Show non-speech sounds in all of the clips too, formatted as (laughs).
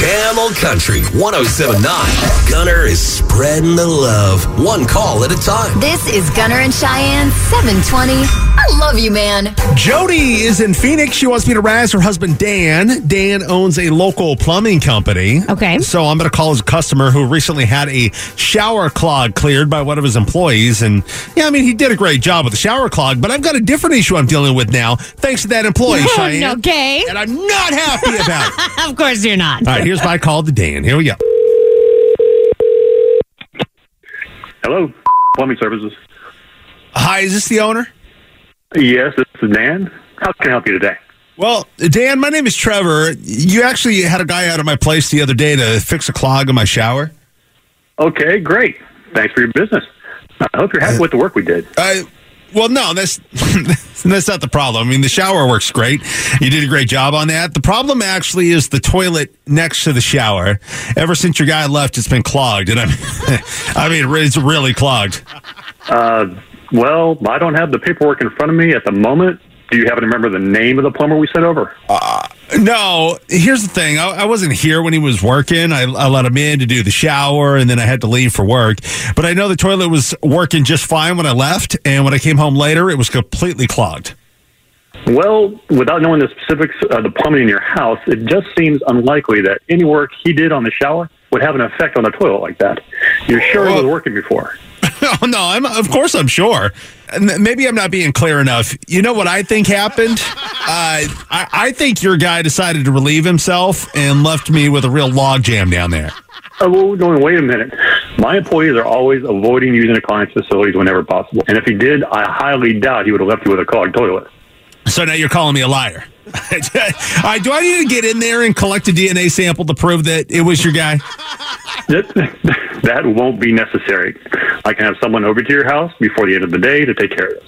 Camel Country 1079. Gunner is spreading the love, one call at a time. This is Gunner and Cheyenne 720. I love you, man. Jody is in Phoenix. She wants me to razz her husband, Dan. Dan owns a local plumbing company. Okay. So I'm going to call his customer who recently had a shower clog cleared by one of his employees. And yeah, I mean, he did a great job with the shower clog, but I've got a different issue I'm dealing with now thanks to that employee, (laughs) Cheyenne. okay. And I'm not happy about it. (laughs) Of course you're not. All right, here's my call to Dan. Here we go. Hello, plumbing services. Hi, is this the owner? Yes, this is Dan. How can I help you today? Well, Dan, my name is Trevor. You actually had a guy out of my place the other day to fix a clog in my shower. Okay, great. Thanks for your business. I hope you're happy uh, with the work we did. I, well, no, that's (laughs) that's not the problem. I mean, the shower works great. You did a great job on that. The problem actually is the toilet next to the shower. Ever since your guy left, it's been clogged, and I mean, (laughs) I mean, it's really clogged. Uh, well, I don't have the paperwork in front of me at the moment. Do you happen to remember the name of the plumber we sent over? No, here's the thing. I, I wasn't here when he was working. I, I let him in to do the shower, and then I had to leave for work. But I know the toilet was working just fine when I left, and when I came home later, it was completely clogged. Well, without knowing the specifics of the plumbing in your house, it just seems unlikely that any work he did on the shower would have an effect on the toilet like that. You're sure it was working before? Oh (laughs) no, I'm of course I'm sure. Maybe I'm not being clear enough. You know what I think happened? Uh, I, I think your guy decided to relieve himself and left me with a real log jam down there. Oh, well, no, wait a minute. My employees are always avoiding using a client's facilities whenever possible. And if he did, I highly doubt he would have left you with a clogged toilet. So now you're calling me a liar. (laughs) Right, do I need to get in there and collect a DNA sample to prove that it was your guy? That, (laughs) that won't be necessary. I can have someone over to your house before the end of the day to take care of this.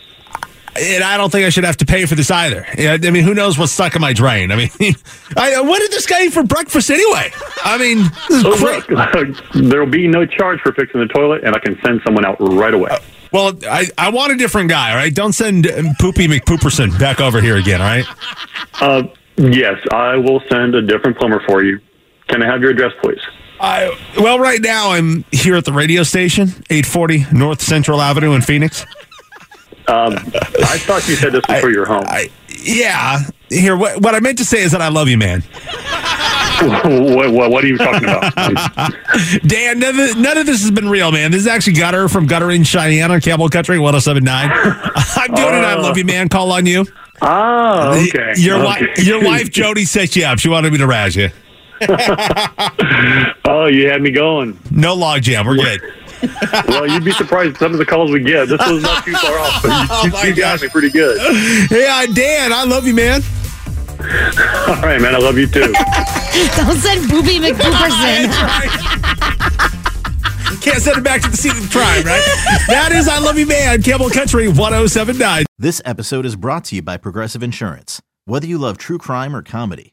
And I don't think I should have to pay for this either. I mean, who knows what's stuck in my drain? I mean, (laughs) I, what did this guy eat for breakfast anyway? I mean, So cra- look, (laughs) there will be no charge for fixing the toilet, and I can send someone out right away. Well, I, I want a different guy, all right? Don't send um, Poopy McPooperson back over here again, all right? Uh, yes, I will send a different plumber for you. Can I have your address, please? I, well, right now I'm here at the radio station, 840 North Central Avenue in Phoenix. Um, I thought you said this was for your home. I, yeah, here, what, what I meant to say is that I love you, man. (laughs) what, what, what are you talking about? (laughs) Dan, none of, none of this has been real, man. This is actually Gunner from Gunner in Cheyenne on Camel Country 1079. (laughs) I'm doing it. I love you, man. Call on you. oh, okay. Your, okay. wi- your wife, Jody, set you up. She wanted me to razz you. (laughs) oh, you had me going. No log jam. We're good. (laughs) Well, you'd be surprised some of the calls we get. This was not too far off. But you, (laughs) my you got me pretty good. Hey, uh, Dan, I love you, man. All right, man. I love you too. Don't send Booby McBooperson. Can't send it back to the scene of the crime, right? that is I Love You Man, Camel Country 1079. This episode is brought to you by Progressive Insurance. Whether you love true crime or comedy,